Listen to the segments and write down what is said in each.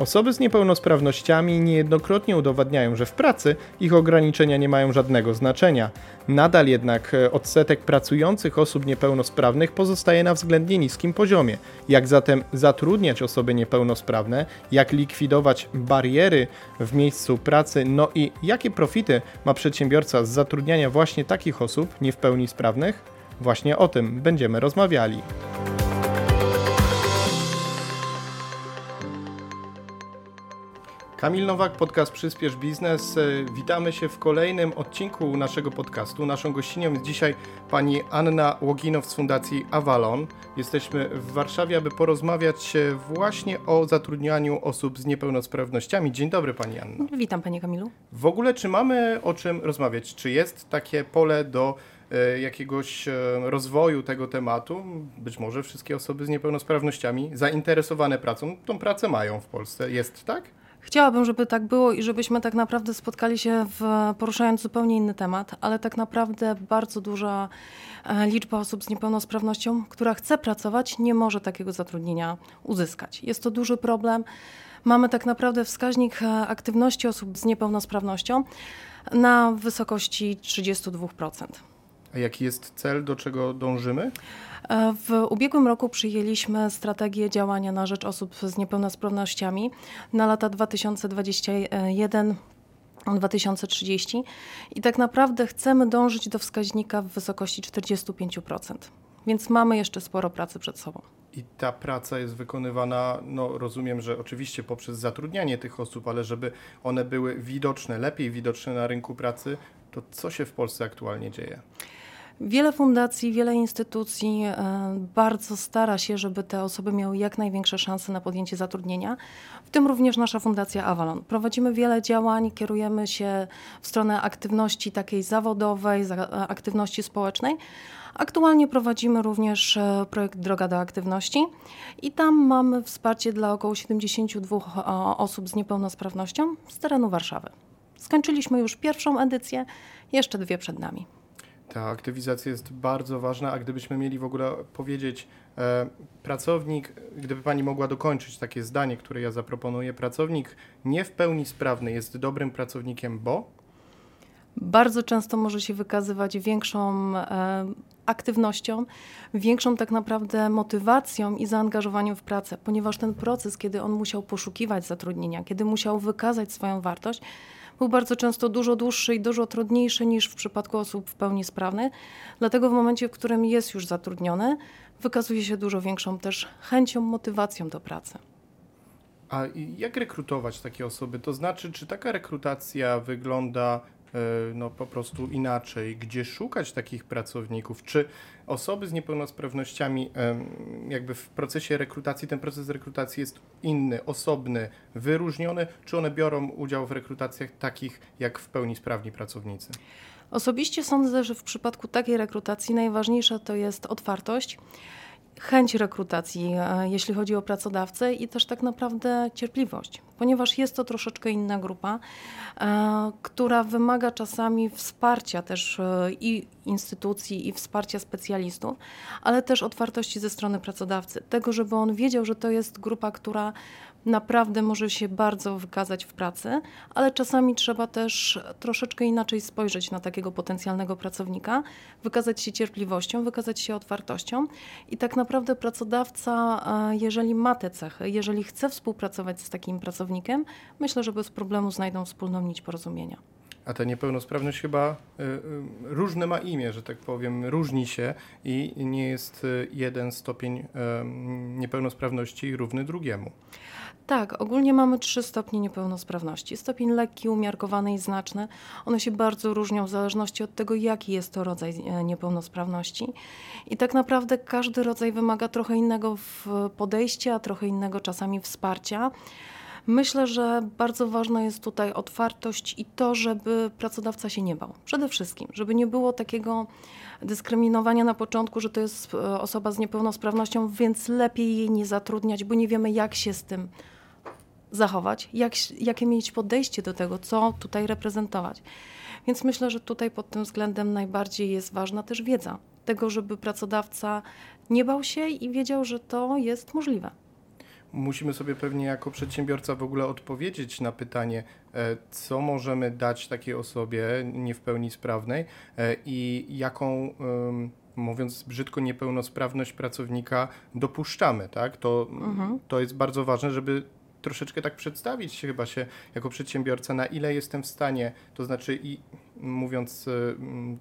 Osoby z niepełnosprawnościami niejednokrotnie udowadniają, że w pracy ich ograniczenia nie mają żadnego znaczenia. Nadal jednak e, odsetek pracujących osób niepełnosprawnych pozostaje na względnie niskim poziomie. Jak zatem zatrudniać osoby niepełnosprawne, jak likwidować bariery w miejscu pracy, no i jakie profity ma przedsiębiorca z zatrudniania właśnie takich osób nie w pełni sprawnych? Właśnie o tym będziemy rozmawiali. Kamil Nowak, podcast Przyspiesz Biznes. E, witamy się w kolejnym odcinku naszego podcastu. Naszą gościnią jest dzisiaj pani Anna Łoginow z Fundacji Avalon. Jesteśmy w Warszawie, aby porozmawiać właśnie o zatrudnianiu osób z niepełnosprawnościami. Dzień dobry pani Anna. Witam panie Kamilu. W ogóle czy mamy o czym rozmawiać? Czy jest takie pole do e, jakiegoś e, rozwoju tego tematu. Być może wszystkie osoby z niepełnosprawnościami zainteresowane pracą tą pracę mają w Polsce. Jest tak? Chciałabym, żeby tak było i żebyśmy tak naprawdę spotkali się w, poruszając zupełnie inny temat, ale tak naprawdę bardzo duża e, liczba osób z niepełnosprawnością, która chce pracować, nie może takiego zatrudnienia uzyskać. Jest to duży problem. Mamy tak naprawdę wskaźnik e, aktywności osób z niepełnosprawnością na wysokości 32%. A jaki jest cel, do czego dążymy? E, w ubiegłym roku przyjęliśmy strategię działania na rzecz osób z niepełnosprawnościami na lata 2021 2030 i tak naprawdę chcemy dążyć do wskaźnika w wysokości 45%. Więc mamy jeszcze sporo pracy przed sobą. I ta praca jest wykonywana, no rozumiem, że oczywiście poprzez zatrudnianie tych osób, ale żeby one były widoczne, lepiej widoczne na rynku pracy, to co się w Polsce aktualnie dzieje? Wiele fundacji, wiele instytucji e, bardzo stara się, żeby te osoby miały jak największe szanse na podjęcie zatrudnienia, w tym również nasza Fundacja Avalon. Prowadzimy wiele działań, kierujemy się w stronę aktywności takiej zawodowej, aktywności społecznej. Aktualnie prowadzimy również e, projekt Droga do Aktywności i tam mamy wsparcie dla około 72 osób z niepełnosprawnością z terenu Warszawy. Skończyliśmy już pierwszą edycję, jeszcze dwie przed nami. Ta aktywizacja jest bardzo ważna, a gdybyśmy mieli w ogóle powiedzieć, e, pracownik, gdyby Pani mogła dokończyć takie zdanie, które ja zaproponuję, pracownik nie w pełni sprawny jest dobrym pracownikiem, bo? Bardzo często może się wykazywać większą e, aktywnością, większą tak naprawdę motywacją i zaangażowaniem w pracę, ponieważ ten proces, kiedy on musiał poszukiwać zatrudnienia, kiedy musiał wykazać swoją wartość, był bardzo często dużo dłuższy i dużo trudniejszy niż w przypadku osób w pełni sprawnych. Dlatego w momencie, w którym jest już zatrudniony, wykazuje się dużo większą też chęcią, motywacją do pracy. A jak rekrutować takie osoby? To znaczy, czy taka rekrutacja wygląda no, po prostu inaczej, gdzie szukać takich pracowników? Czy osoby z niepełnosprawnościami, jakby w procesie rekrutacji, ten proces rekrutacji jest inny, osobny, wyróżniony, czy one biorą udział w rekrutacjach takich jak w pełni sprawni pracownicy? Osobiście sądzę, że w przypadku takiej rekrutacji najważniejsza to jest otwartość chęć rekrutacji, e, jeśli chodzi o pracodawcę i też tak naprawdę cierpliwość, ponieważ jest to troszeczkę inna grupa, e, która wymaga czasami wsparcia też e, i instytucji, i wsparcia specjalistów, ale też otwartości ze strony pracodawcy, tego, żeby on wiedział, że to jest grupa, która naprawdę może się bardzo wykazać w pracy, ale czasami trzeba też troszeczkę inaczej spojrzeć na takiego potencjalnego pracownika, wykazać się cierpliwością, wykazać się otwartością i tak naprawdę pracodawca, e, jeżeli ma te cechy, jeżeli chce współpracować z takim pracownikiem, myślę, że bez problemu znajdą wspólną nić porozumienia. A ta niepełnosprawność chyba y, y, różne ma imię, że tak powiem, różni się i nie jest jeden stopień y, niepełnosprawności równy drugiemu. Tak, ogólnie mamy trzy stopnie niepełnosprawności. Stopień lekki, umiarkowany i znaczny. One się bardzo różnią w zależności od tego, jaki jest to rodzaj e, niepełnosprawności. I tak naprawdę każdy rodzaj wymaga trochę innego podejścia, trochę innego czasami wsparcia. Myślę, że bardzo ważna jest tutaj otwartość i to, żeby pracodawca się nie bał. Przede wszystkim, żeby nie było takiego dyskryminowania na początku, że to jest e, osoba z niepełnosprawnością, więc lepiej jej nie zatrudniać, bo nie wiemy, jak się z tym zachować, jak, jakie mieć podejście do tego, co tutaj reprezentować. Więc myślę, że tutaj pod tym względem najbardziej jest ważna też wiedza tego, żeby pracodawca nie bał się i wiedział, że to jest możliwe. musimy sobie pewnie jako przedsiębiorca w ogóle odpowiedzieć na pytanie, e, co możemy dać takiej osobie nie w pełni sprawnej e, i jaką mówiąc brzydko, niepełnosprawność pracownika dopuszczamy, tak? To, mhm. to jest bardzo ważne, żeby troszeczkę tak przedstawić się chyba się jako przedsiębiorca, na ile jestem w stanie, to znaczy i mówiąc e,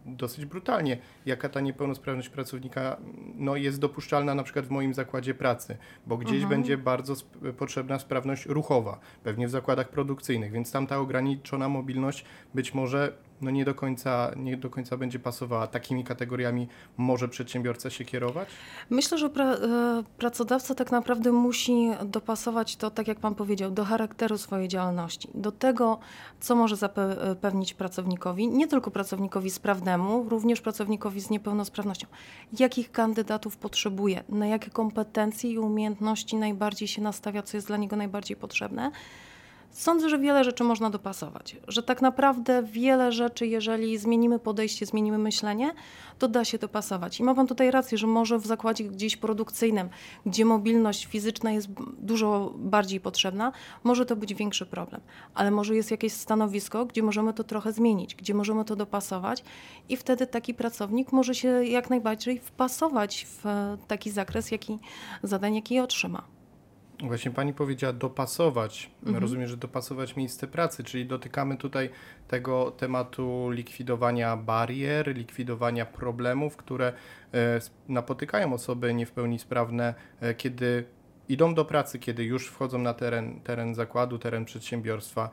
dosyć brutalnie, jaka ta niepełnosprawność pracownika no, jest dopuszczalna na przykład w moim zakładzie pracy, bo gdzieś mhm. będzie bardzo sp potrzebna sprawność ruchowa, pewnie w zakładach produkcyjnych, więc tam ta ograniczona mobilność być może no nie do końca, nie do końca będzie pasowała. Takimi kategoriami może przedsiębiorca się kierować? Myślę, że pra, e, pracodawca tak naprawdę musi dopasować to, tak jak Pan powiedział, do charakteru swojej działalności, do tego, co może zapewnić pracownikowi, nie tylko pracownikowi sprawnemu, również pracownikowi z niepełnosprawnością. Jakich kandydatów potrzebuje, na jakie kompetencje i umiejętności najbardziej się nastawia, co jest dla niego najbardziej potrzebne Sądzę, że wiele rzeczy można dopasować, że tak naprawdę wiele rzeczy, jeżeli zmienimy podejście, zmienimy myślenie, to da się dopasować. I ma Pan tutaj rację, że może w zakładzie gdzieś produkcyjnym, gdzie mobilność fizyczna jest dużo bardziej potrzebna, może to być większy problem, ale może jest jakieś stanowisko, gdzie możemy to trochę zmienić, gdzie możemy to dopasować i wtedy taki pracownik może się jak najbardziej wpasować w taki zakres jaki, zadań, jaki otrzyma. Właśnie pani powiedziała dopasować. Mhm. Rozumiem, że dopasować miejsce pracy, czyli dotykamy tutaj tego tematu likwidowania barier, likwidowania problemów, które e, napotykają osoby nie w pełni sprawne, e, kiedy idą do pracy, kiedy już wchodzą na teren, teren zakładu, teren przedsiębiorstwa.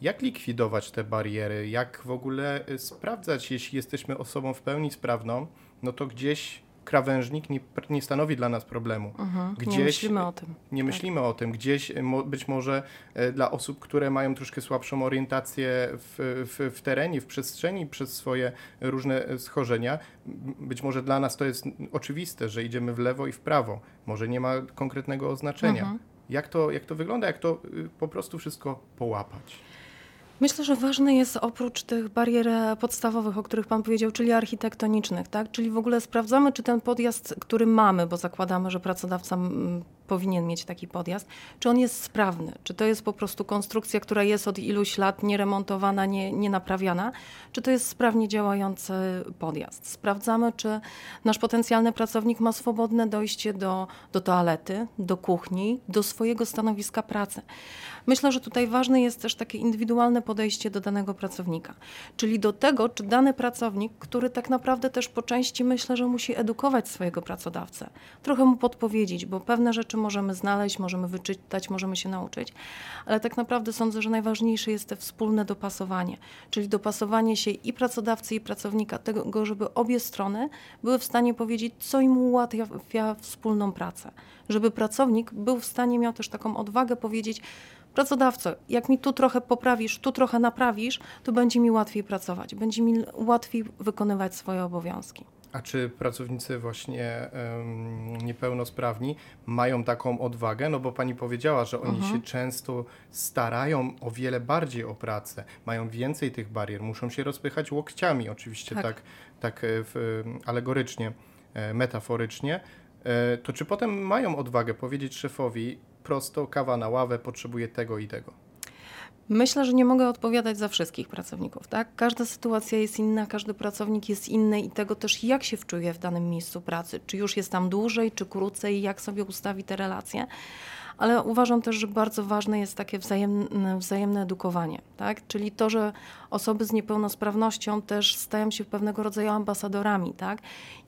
Jak likwidować te bariery? Jak w ogóle e, sprawdzać, jeśli jesteśmy osobą w pełni sprawną, no to gdzieś krawężnik nie, nie stanowi dla nas problemu. Mhm, gdzieś, nie myślimy o tym. Nie tak. myślimy o tym. Gdzieś być może e, dla osób, które mają troszkę słabszą orientację w, w, w terenie, w przestrzeni przez swoje różne schorzenia, być może dla nas to jest oczywiste, że idziemy w lewo i w prawo. Może nie ma konkretnego oznaczenia. Mhm. Jak, to, jak to wygląda, jak to y, po prostu wszystko połapać? Myślę, że ważne jest oprócz tych barier podstawowych, o których Pan powiedział, czyli architektonicznych, tak? Czyli w ogóle sprawdzamy, czy ten podjazd, który mamy, bo zakładamy, że pracodawca powinien mieć taki podjazd, czy on jest sprawny, czy to jest po prostu konstrukcja, która jest od iluś lat nieremontowana, nie, nie naprawiana, czy to jest sprawnie działający podjazd. Sprawdzamy, czy nasz potencjalny pracownik ma swobodne dojście do, do toalety, do kuchni, do swojego stanowiska pracy. Myślę, że tutaj ważne jest też takie indywidualne podejście do danego pracownika, czyli do tego, czy dany pracownik, który tak naprawdę też po części myślę, że musi edukować swojego pracodawcę, trochę mu podpowiedzieć, bo pewne rzeczy możemy znaleźć, możemy wyczytać, możemy się nauczyć, ale tak naprawdę sądzę, że najważniejsze jest to wspólne dopasowanie, czyli dopasowanie się i pracodawcy, i pracownika, tego, żeby obie strony były w stanie powiedzieć, co im ułatwia wspólną pracę, żeby pracownik był w stanie, miał też taką odwagę powiedzieć, pracodawco, jak mi tu trochę poprawisz, tu trochę naprawisz, to będzie mi łatwiej pracować, będzie mi łatwiej wykonywać swoje obowiązki. A czy pracownicy właśnie um, niepełnosprawni mają taką odwagę? No bo pani powiedziała, że oni mhm. się często starają o wiele bardziej o pracę, mają więcej tych barier, muszą się rozpychać łokciami, oczywiście tak, tak, tak e, w, alegorycznie, e, metaforycznie. E, to czy potem mają odwagę powiedzieć szefowi prosto, kawa na ławę, potrzebuję tego i tego? Myślę, że nie mogę odpowiadać za wszystkich pracowników. Tak? Każda sytuacja jest inna, każdy pracownik jest inny i tego też, jak się wczuje w danym miejscu pracy. Czy już jest tam dłużej, czy krócej, jak sobie ustawi te relacje ale uważam też, że bardzo ważne jest takie wzajemne, wzajemne edukowanie, tak? czyli to, że osoby z niepełnosprawnością też stają się pewnego rodzaju ambasadorami tak?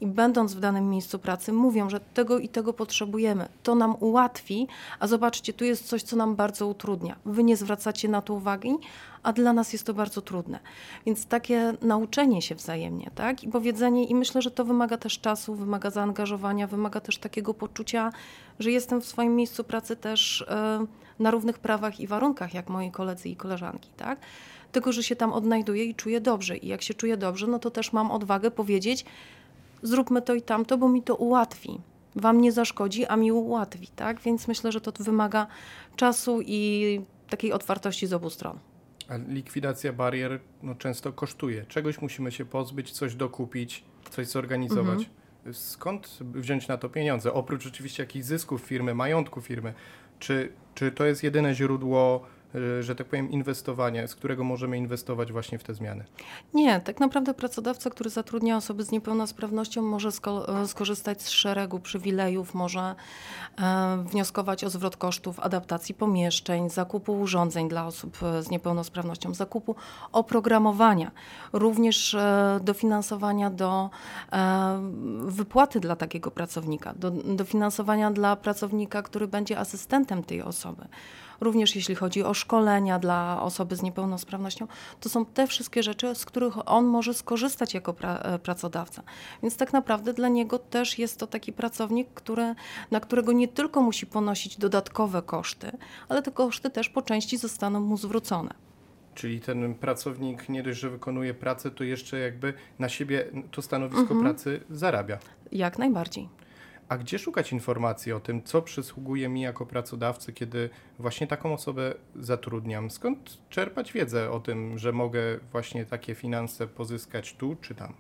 i będąc w danym miejscu pracy mówią, że tego i tego potrzebujemy, to nam ułatwi, a zobaczcie, tu jest coś, co nam bardzo utrudnia. Wy nie zwracacie na to uwagi, a dla nas jest to bardzo trudne. Więc takie nauczenie się wzajemnie, tak? I powiedzenie, i myślę, że to wymaga też czasu, wymaga zaangażowania, wymaga też takiego poczucia, że jestem w swoim miejscu pracy też e, na równych prawach i warunkach, jak moi koledzy i koleżanki, tak? Tylko, że się tam odnajduję i czuję dobrze. I jak się czuję dobrze, no to też mam odwagę powiedzieć, zróbmy to i tamto, bo mi to ułatwi. Wam nie zaszkodzi, a mi ułatwi, tak? Więc myślę, że to wymaga czasu i takiej otwartości z obu stron. A likwidacja barier no, często kosztuje. Czegoś musimy się pozbyć, coś dokupić, coś zorganizować. Mhm. Skąd wziąć na to pieniądze? Oprócz oczywiście jakichś zysków firmy, majątku firmy, Czy, czy to jest jedyne źródło że tak powiem, inwestowania, z którego możemy inwestować właśnie w te zmiany? Nie, tak naprawdę pracodawca, który zatrudnia osoby z niepełnosprawnością, może e, skorzystać z szeregu przywilejów, może e, wnioskować o zwrot kosztów adaptacji pomieszczeń, zakupu urządzeń dla osób e, z niepełnosprawnością, zakupu oprogramowania, również dofinansowania do wypłaty dla takiego pracownika, do, dofinansowania dla pracownika, który będzie asystentem tej osoby również jeśli chodzi o szkolenia dla osoby z niepełnosprawnością, to są te wszystkie rzeczy, z których on może skorzystać jako pra e, pracodawca. Więc tak naprawdę dla niego też jest to taki pracownik, który, na którego nie tylko musi ponosić dodatkowe koszty, ale te koszty też po części zostaną mu zwrócone. Czyli ten pracownik nie dość, że wykonuje pracę, to jeszcze jakby na siebie to stanowisko mhm. pracy zarabia. Jak najbardziej. A gdzie szukać informacji o tym, co przysługuje mi jako pracodawcy, kiedy właśnie taką osobę zatrudniam? Skąd czerpać wiedzę o tym, że mogę właśnie takie finanse pozyskać tu czy tam?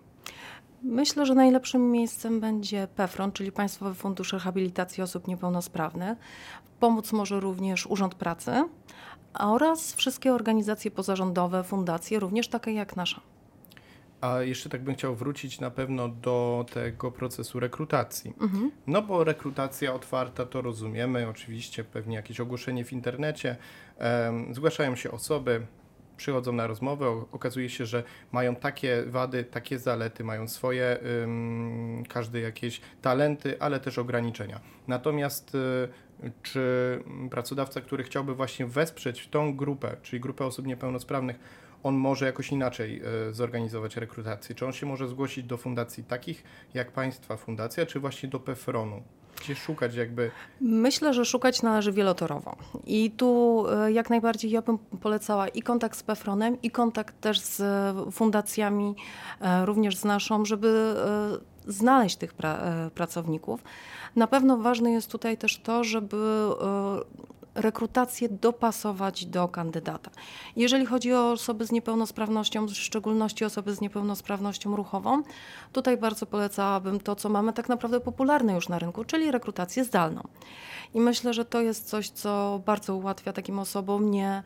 Myślę, że najlepszym miejscem będzie PEFRON, czyli Państwowy Fundusz Rehabilitacji Osób Niepełnosprawnych. Pomóc może również Urząd Pracy oraz wszystkie organizacje pozarządowe, fundacje, również takie jak nasza. A jeszcze tak bym chciał wrócić na pewno do tego procesu rekrutacji. Mhm. No bo rekrutacja otwarta to rozumiemy, oczywiście pewnie jakieś ogłoszenie w internecie, um, zgłaszają się osoby, przychodzą na rozmowę, okazuje się, że mają takie wady, takie zalety, mają swoje, um, każdy jakieś talenty, ale też ograniczenia. Natomiast y, czy pracodawca, który chciałby właśnie wesprzeć tą grupę, czyli grupę osób niepełnosprawnych, on może jakoś inaczej e, zorganizować rekrutację? Czy on się może zgłosić do fundacji takich jak Państwa fundacja, czy właśnie do PFRON-u? Gdzie szukać jakby? Myślę, że szukać należy wielotorowo. I tu e, jak najbardziej ja bym polecała i kontakt z PFRON-em, i kontakt też z fundacjami, e, również z naszą, żeby znaleźć tych pra pracowników. Na pewno ważne jest tutaj też to, żeby rekrutację dopasować do kandydata. Jeżeli chodzi o osoby z niepełnosprawnością, w szczególności osoby z niepełnosprawnością ruchową, tutaj bardzo polecałabym to, co mamy tak naprawdę popularne już na rynku, czyli rekrutację zdalną. I myślę, że to jest coś, co bardzo ułatwia takim osobom. Nie,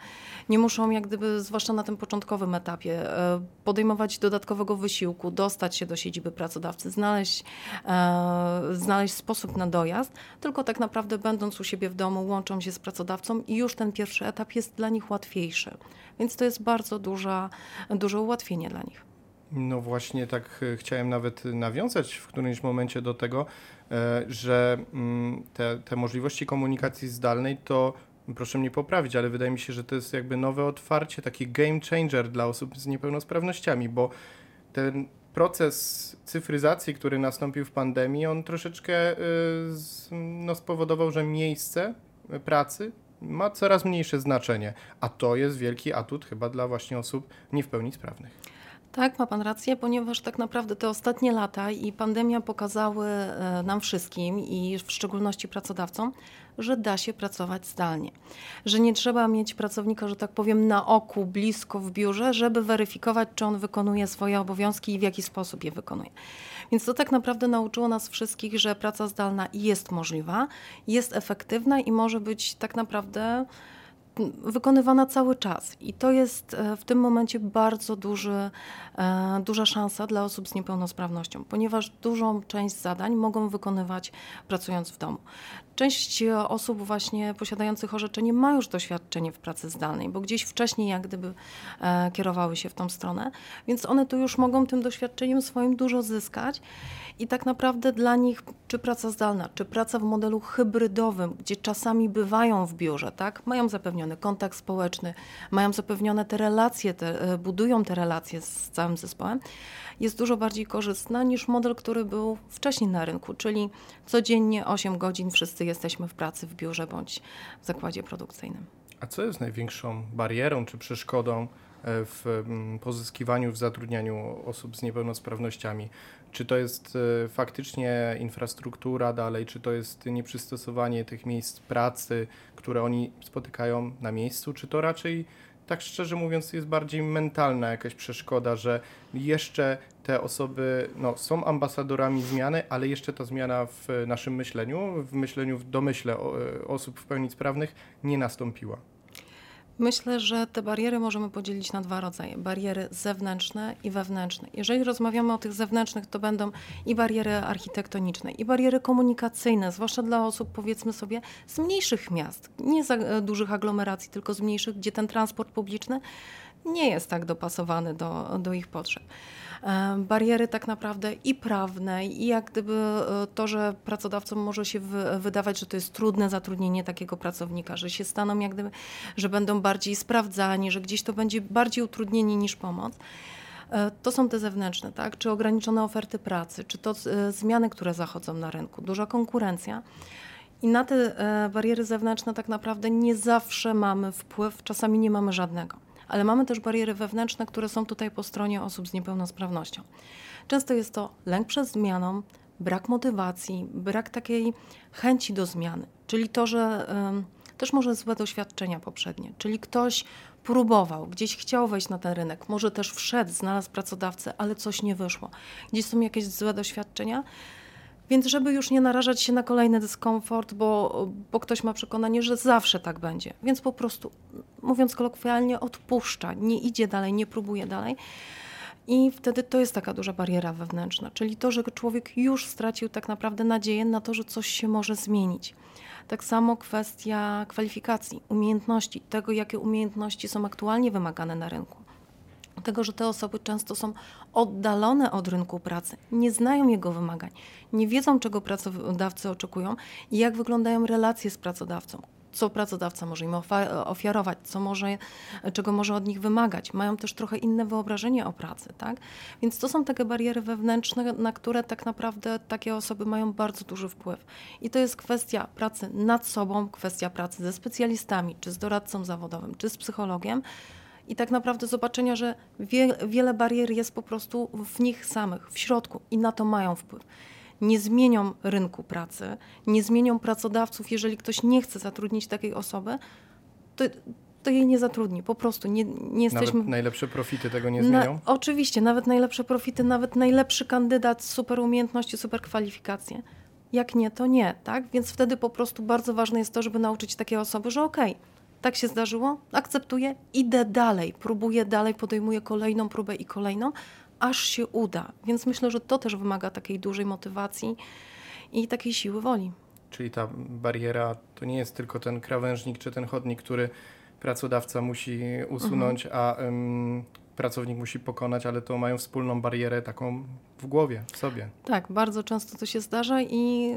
nie muszą, jak gdyby, zwłaszcza na tym początkowym etapie, e, podejmować dodatkowego wysiłku, dostać się do siedziby pracodawcy, znaleźć, e, znaleźć sposób na dojazd, tylko tak naprawdę, będąc u siebie w domu, łączą się z pracodawcą i już ten pierwszy etap jest dla nich łatwiejszy. Więc to jest bardzo duża, duże ułatwienie dla nich. No właśnie tak e, chciałem nawet nawiązać w którymś momencie do tego, e, że mm, te, te możliwości komunikacji zdalnej to proszę mnie poprawić, ale wydaje mi się, że to jest jakby nowe otwarcie, taki game changer dla osób z niepełnosprawnościami, bo ten proces cyfryzacji, który nastąpił w pandemii, on troszeczkę e, no, spowodował, że miejsce pracy ma coraz mniejsze znaczenie, a to jest wielki atut chyba dla właśnie osób nie w pełni sprawnych. Tak, ma Pan rację, ponieważ tak naprawdę te ostatnie lata i pandemia pokazały e, nam wszystkim i w szczególności pracodawcom, że da się pracować zdalnie. Że nie trzeba mieć pracownika, że tak powiem, na oku, blisko w biurze, żeby weryfikować, czy on wykonuje swoje obowiązki i w jaki sposób je wykonuje. Więc to tak naprawdę nauczyło nas wszystkich, że praca zdalna jest możliwa, jest efektywna i może być tak naprawdę wykonywana cały czas. I to jest e, w tym momencie bardzo duży, e, duża szansa dla osób z niepełnosprawnością, ponieważ dużą część zadań mogą wykonywać pracując w domu. Część osób właśnie posiadających orzeczenie ma już doświadczenie w pracy zdalnej, bo gdzieś wcześniej jak gdyby e, kierowały się w tą stronę, więc one tu już mogą tym doświadczeniem swoim dużo zyskać i tak naprawdę dla nich czy praca zdalna, czy praca w modelu hybrydowym, gdzie czasami bywają w biurze, tak, mają zapewniony kontakt społeczny, mają zapewnione te relacje, te, e, budują te relacje z całym zespołem, jest dużo bardziej korzystna niż model, który był wcześniej na rynku, czyli codziennie 8 godzin wszyscy jesteśmy w pracy w biurze bądź w zakładzie produkcyjnym. A co jest największą barierą czy przeszkodą e, w mm, pozyskiwaniu, w zatrudnianiu osób z niepełnosprawnościami? Czy to jest e, faktycznie infrastruktura dalej, czy to jest nieprzystosowanie tych miejsc pracy, które oni spotykają na miejscu, czy to raczej tak szczerze mówiąc jest bardziej mentalna jakaś przeszkoda, że jeszcze te osoby no, są ambasadorami zmiany, ale jeszcze ta zmiana w naszym myśleniu, w myśleniu, w domyśle osób w pełni sprawnych nie nastąpiła. Myślę, że te bariery możemy podzielić na dwa rodzaje: bariery zewnętrzne i wewnętrzne. Jeżeli rozmawiamy o tych zewnętrznych, to będą i bariery architektoniczne, i bariery komunikacyjne, zwłaszcza dla osób, powiedzmy sobie, z mniejszych miast, nie za e, dużych aglomeracji, tylko z mniejszych, gdzie ten transport publiczny nie jest tak dopasowany do, do ich potrzeb. E, bariery tak naprawdę i prawne, i jak gdyby e, to, że pracodawcom może się wydawać, że to jest trudne zatrudnienie takiego pracownika, że się staną jak gdyby, że będą bardziej sprawdzani, że gdzieś to będzie bardziej utrudnienie niż pomoc. E, to są te zewnętrzne, tak? Czy ograniczone oferty pracy, czy to zmiany, które zachodzą na rynku, duża konkurencja. I na te bariery zewnętrzne tak naprawdę nie zawsze mamy wpływ, czasami nie mamy żadnego ale mamy też bariery wewnętrzne, które są tutaj po stronie osób z niepełnosprawnością. Często jest to lęk przed zmianą, brak motywacji, brak takiej chęci do zmiany, czyli to, że y, też może złe doświadczenia poprzednie, czyli ktoś próbował, gdzieś chciał wejść na ten rynek, może też wszedł, znalazł pracodawcę, ale coś nie wyszło. Gdzieś są jakieś złe doświadczenia, więc żeby już nie narażać się na kolejny dyskomfort, bo, bo ktoś ma przekonanie, że zawsze tak będzie. Więc po prostu, mówiąc kolokwialnie, odpuszcza, nie idzie dalej, nie próbuje dalej. I wtedy to jest taka duża bariera wewnętrzna, czyli to, że człowiek już stracił tak naprawdę nadzieję na to, że coś się może zmienić. Tak samo kwestia kwalifikacji, umiejętności, tego, jakie umiejętności są aktualnie wymagane na rynku tego, że te osoby często są oddalone od rynku pracy, nie znają jego wymagań, nie wiedzą, czego pracodawcy oczekują i jak wyglądają relacje z pracodawcą. Co pracodawca może im ofiarować, co może, czego może od nich wymagać. Mają też trochę inne wyobrażenie o pracy, tak? Więc to są takie bariery wewnętrzne, na które tak naprawdę takie osoby mają bardzo duży wpływ. I to jest kwestia pracy nad sobą, kwestia pracy ze specjalistami, czy z doradcą zawodowym, czy z psychologiem, i tak naprawdę zobaczenia, że wie, wiele barier jest po prostu w nich samych, w środku i na to mają wpływ. Nie zmienią rynku pracy, nie zmienią pracodawców, jeżeli ktoś nie chce zatrudnić takiej osoby, to, to jej nie zatrudni. Po prostu nie, nie jesteśmy. Nawet najlepsze profity tego nie zmienią? Na, oczywiście, nawet najlepsze profity, nawet najlepszy kandydat, super umiejętności, super kwalifikacje. Jak nie, to nie, tak? Więc wtedy po prostu bardzo ważne jest to, żeby nauczyć takie osoby, że okej, okay, tak się zdarzyło, akceptuję, idę dalej, próbuję dalej, podejmuję kolejną próbę i kolejną, aż się uda. Więc myślę, że to też wymaga takiej dużej motywacji i takiej siły woli. Czyli ta bariera to nie jest tylko ten krawężnik czy ten chodnik, który pracodawca musi usunąć, mhm. a um, pracownik musi pokonać, ale to mają wspólną barierę taką w głowie, w sobie. Tak, bardzo często to się zdarza i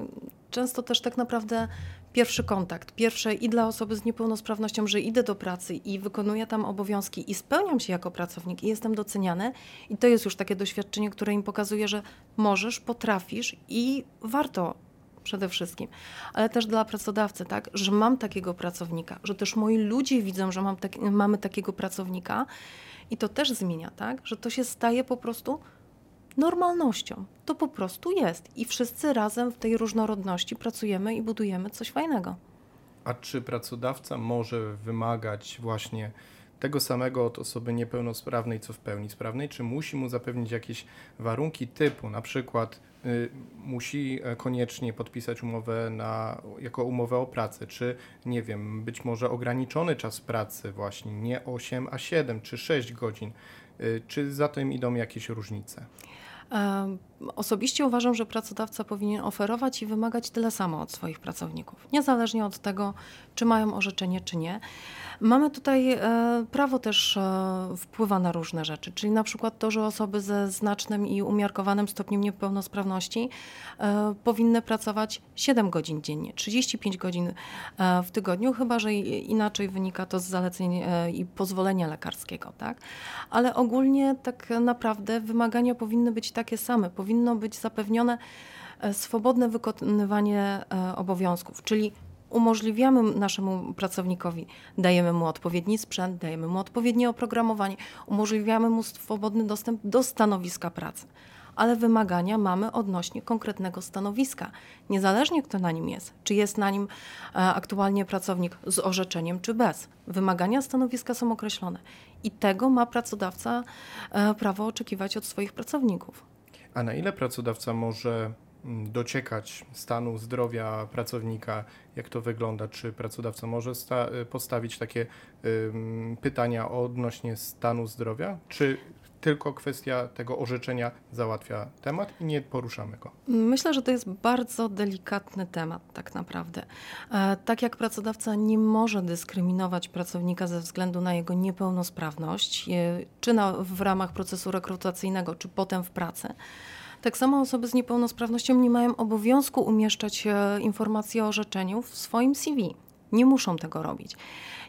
często też tak naprawdę pierwszy kontakt, pierwsze i dla osoby z niepełnosprawnością, że idę do pracy i wykonuję tam obowiązki i spełniam się jako pracownik i jestem doceniany. I to jest już takie doświadczenie, które im pokazuje, że możesz, potrafisz i warto przede wszystkim, ale też dla pracodawcy, tak, że mam takiego pracownika, że też moi ludzie widzą, że mam tak, mamy takiego pracownika i to też zmienia, tak, że to się staje po prostu normalnością. To po prostu jest i wszyscy razem w tej różnorodności pracujemy i budujemy coś fajnego. A czy pracodawca może wymagać właśnie tego samego od osoby niepełnosprawnej, co w pełni sprawnej, czy musi mu zapewnić jakieś warunki typu, na przykład y, musi e, koniecznie podpisać umowę na, jako umowę o pracę, czy nie wiem, być może ograniczony czas pracy właśnie, nie 8, a 7 czy 6 godzin, y, czy za tym idą jakieś różnice? Um, Osobiście uważam, że pracodawca powinien oferować i wymagać tyle samo od swoich pracowników, niezależnie od tego, czy mają orzeczenie, czy nie. Mamy tutaj e, prawo też e, wpływa na różne rzeczy, czyli na przykład to, że osoby ze znacznym i umiarkowanym stopniem niepełnosprawności e, powinny pracować 7 godzin dziennie, 35 godzin w tygodniu, chyba że inaczej wynika to z zaleceń i pozwolenia lekarskiego, tak? Ale ogólnie tak naprawdę wymagania powinny być takie same, powinno być zapewnione swobodne wykonywanie obowiązków, czyli umożliwiamy naszemu pracownikowi, dajemy mu odpowiedni sprzęt, dajemy mu odpowiednie oprogramowanie, umożliwiamy mu swobodny dostęp do stanowiska pracy. ale wymagania mamy odnośnie konkretnego stanowiska, niezależnie kto na nim jest, czy jest na nim e, aktualnie pracownik z orzeczeniem, czy bez. Wymagania stanowiska są określone i tego ma pracodawca e, prawo oczekiwać od swoich pracowników. A na ile pracodawca może mm, dociekać stanu zdrowia pracownika, jak to wygląda? Czy pracodawca może y, postawić takie pytania odnośnie stanu zdrowia? Czy tylko kwestia tego orzeczenia załatwia temat i nie poruszamy go. Myślę, że to jest bardzo delikatny temat, tak naprawdę. E, tak jak pracodawca nie może dyskryminować pracownika ze względu na jego niepełnosprawność, e, czy na, w ramach procesu rekrutacyjnego, czy potem w pracy. Tak samo osoby z niepełnosprawnością nie mają obowiązku umieszczać e, informacji o orzeczeniu w swoim CV. Nie muszą tego robić.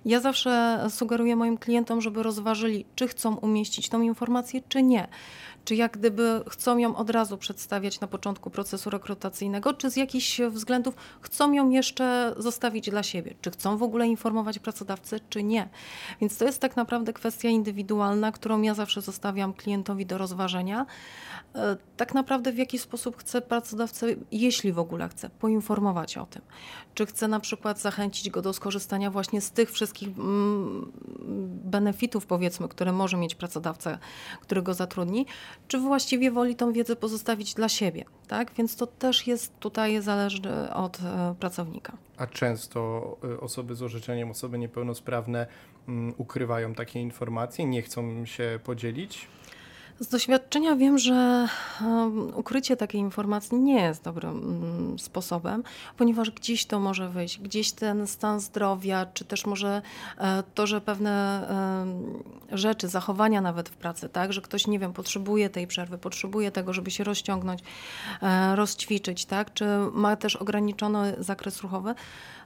Ja zawsze sugeruję moim klientom, żeby rozważyli, czy chcą umieścić tą informację, czy nie. Czy jak gdyby chcą ją od razu przedstawiać na początku procesu rekrutacyjnego, czy z jakichś względów chcą ją jeszcze zostawić dla siebie? Czy chcą w ogóle informować pracodawcę, czy nie? Więc to jest tak naprawdę kwestia indywidualna, którą ja zawsze zostawiam klientowi do rozważenia. E, tak naprawdę w jaki sposób chce pracodawcę, jeśli w ogóle chce, poinformować o tym. Czy chce na przykład zachęcić go do skorzystania właśnie z tych wszystkich mm, benefitów, powiedzmy, które może mieć pracodawca, który go zatrudni, czy właściwie woli tą wiedzę pozostawić dla siebie. Tak? Więc to też jest tutaj zależne od e, pracownika. A często e, osoby z orzeczeniem, osoby niepełnosprawne mm, ukrywają takie informacje, nie chcą się podzielić? Z doświadczenia wiem, że ukrycie takiej informacji nie jest dobrym mm, sposobem, ponieważ gdzieś to może wyjść, gdzieś ten stan zdrowia, czy też może e, to, że pewne rzeczy, zachowania nawet w pracy, tak, że ktoś, nie wiem, potrzebuje tej przerwy, potrzebuje tego, żeby się rozciągnąć, e, rozćwiczyć, tak, czy ma też ograniczony zakres ruchowy,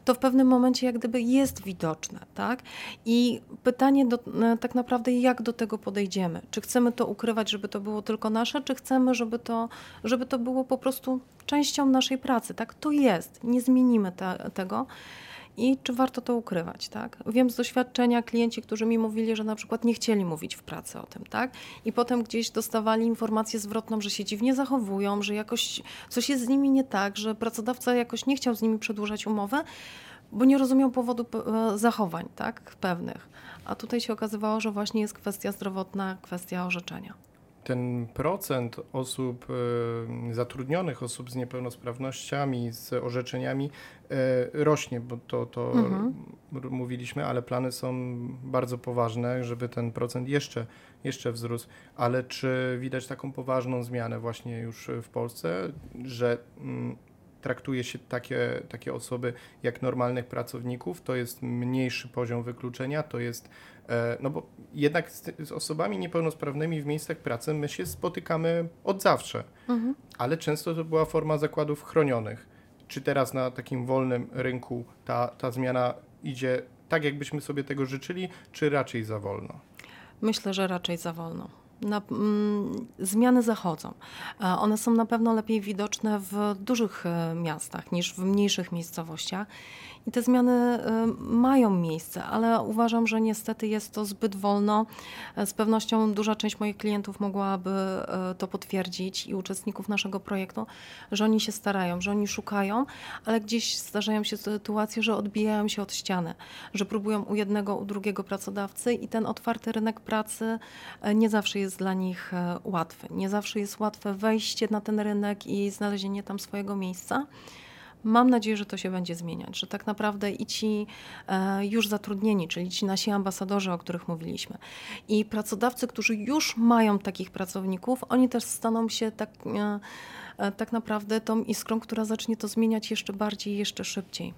to w pewnym momencie jak gdyby jest widoczne, tak? I pytanie do, e, tak naprawdę, jak do tego podejdziemy? Czy chcemy to ukrywać, żeby to było tylko nasze, czy chcemy, żeby to, żeby to było po prostu częścią naszej pracy, tak? To jest, nie zmienimy te, tego i czy warto to ukrywać, tak? Wiem z doświadczenia klienci, którzy mi mówili, że na przykład nie chcieli mówić w pracy o tym, tak? I potem gdzieś dostawali informację zwrotną, że się dziwnie zachowują, że jakoś coś jest z nimi nie tak, że pracodawca jakoś nie chciał z nimi przedłużać umowy, bo nie rozumiał powodu e, zachowań, tak? Pewnych. A tutaj się okazywało, że właśnie jest kwestia zdrowotna, kwestia orzeczenia ten procent osób e, zatrudnionych, osób z niepełnosprawnościami, z orzeczeniami e, rośnie, bo to, to mhm. mówiliśmy, ale plany są bardzo poważne, żeby ten procent jeszcze, jeszcze wzrósł. Ale czy widać taką poważną zmianę właśnie już w Polsce, że mm, traktuje się takie, takie osoby jak normalnych pracowników, to jest mniejszy poziom wykluczenia, to jest, e, no bo jednak z, z osobami niepełnosprawnymi w miejscach pracy my się spotykamy od zawsze, mhm. ale często to była forma zakładów chronionych. Czy teraz na takim wolnym rynku ta, ta zmiana idzie tak, jakbyśmy sobie tego życzyli, czy raczej za wolno? Myślę, że raczej za wolno na, mm, zmiany zachodzą. One są na pewno lepiej widoczne w dużych e, miastach niż w mniejszych miejscowościach. I te zmiany e, mają miejsce, ale uważam, że niestety jest to zbyt wolno. Z pewnością duża część moich klientów mogłaby to potwierdzić i uczestników naszego projektu, że oni się starają, że oni szukają, ale gdzieś zdarzają się sytuacje, że odbijają się od ściany, że próbują u jednego, u drugiego pracodawcy i ten otwarty rynek pracy nie zawsze jest dla nich łatwy. Nie zawsze jest łatwe wejście na ten rynek i znalezienie tam swojego miejsca. Mam nadzieję, że to się będzie zmieniać, że tak naprawdę i ci e, już zatrudnieni, czyli ci nasi ambasadorzy, o których mówiliśmy, i pracodawcy, którzy już mają takich pracowników, oni też staną się tak, e, tak naprawdę tą iskrą, która zacznie to zmieniać jeszcze bardziej, jeszcze szybciej.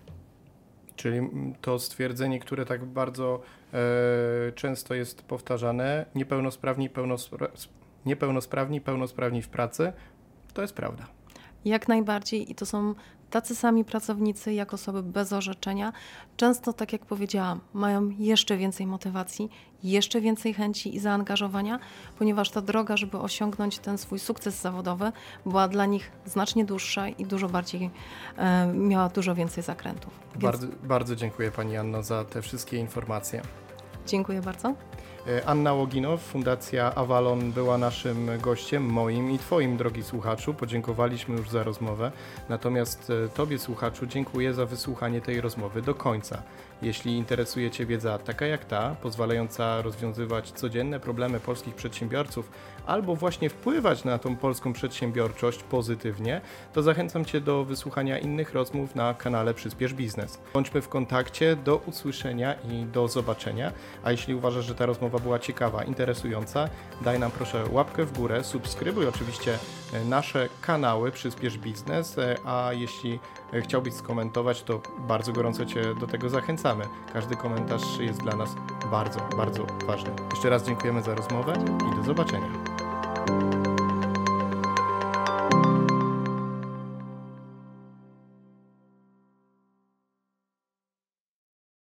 Czyli to stwierdzenie, które tak bardzo e, często jest powtarzane, niepełnosprawni, pełnospra niepełnosprawni, pełnosprawni w pracy, to jest prawda. Jak najbardziej i to są tacy sami pracownicy, jak osoby bez orzeczenia, często, tak jak powiedziałam, mają jeszcze więcej motywacji, jeszcze więcej chęci i zaangażowania, ponieważ ta droga, żeby osiągnąć ten swój sukces zawodowy, była dla nich znacznie dłuższa i dużo bardziej e, miała dużo więcej zakrętów. Więc... Bardzo, bardzo dziękuję Pani Anno za te wszystkie informacje. Dziękuję bardzo. E, Anna Łoginow, Fundacja Avalon była naszym gościem, moim i Twoim, drogi słuchaczu. Podziękowaliśmy już za rozmowę. Natomiast e, Tobie, słuchaczu, dziękuję za wysłuchanie tej rozmowy do końca. Jeśli interesuje Cię wiedza taka jak ta, pozwalająca rozwiązywać codzienne problemy polskich przedsiębiorców albo właśnie wpływać na tą polską przedsiębiorczość pozytywnie, to zachęcam Cię do wysłuchania innych rozmów na kanale Przyspiesz Biznes. Bądźmy w kontakcie, do usłyszenia i do zobaczenia. A jeśli uważasz, że ta rozmowa była ciekawa, interesująca, daj nam proszę łapkę w górę, subskrybuj oczywiście e, nasze kanały Przyspiesz Biznes, e, a jeśli chciałbyś skomentować, to bardzo gorąco Cię do tego zachęcamy. Każdy komentarz jest dla nas bardzo, bardzo ważny. Jeszcze raz dziękujemy za rozmowę i do zobaczenia. thank you